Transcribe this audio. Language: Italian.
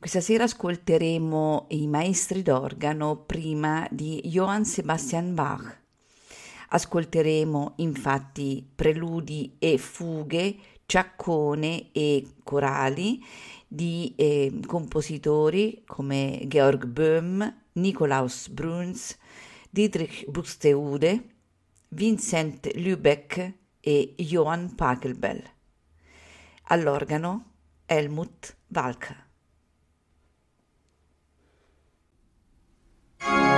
Questa sera ascolteremo i maestri d'organo prima di Johann Sebastian Bach. Ascolteremo infatti preludi e fughe, ciaccone e corali di eh, compositori come Georg Böhm, Nikolaus Bruns, Dietrich Buxtehude, Vincent Lübeck e Johann Pachelbel. All'organo Helmut Walker. Bye.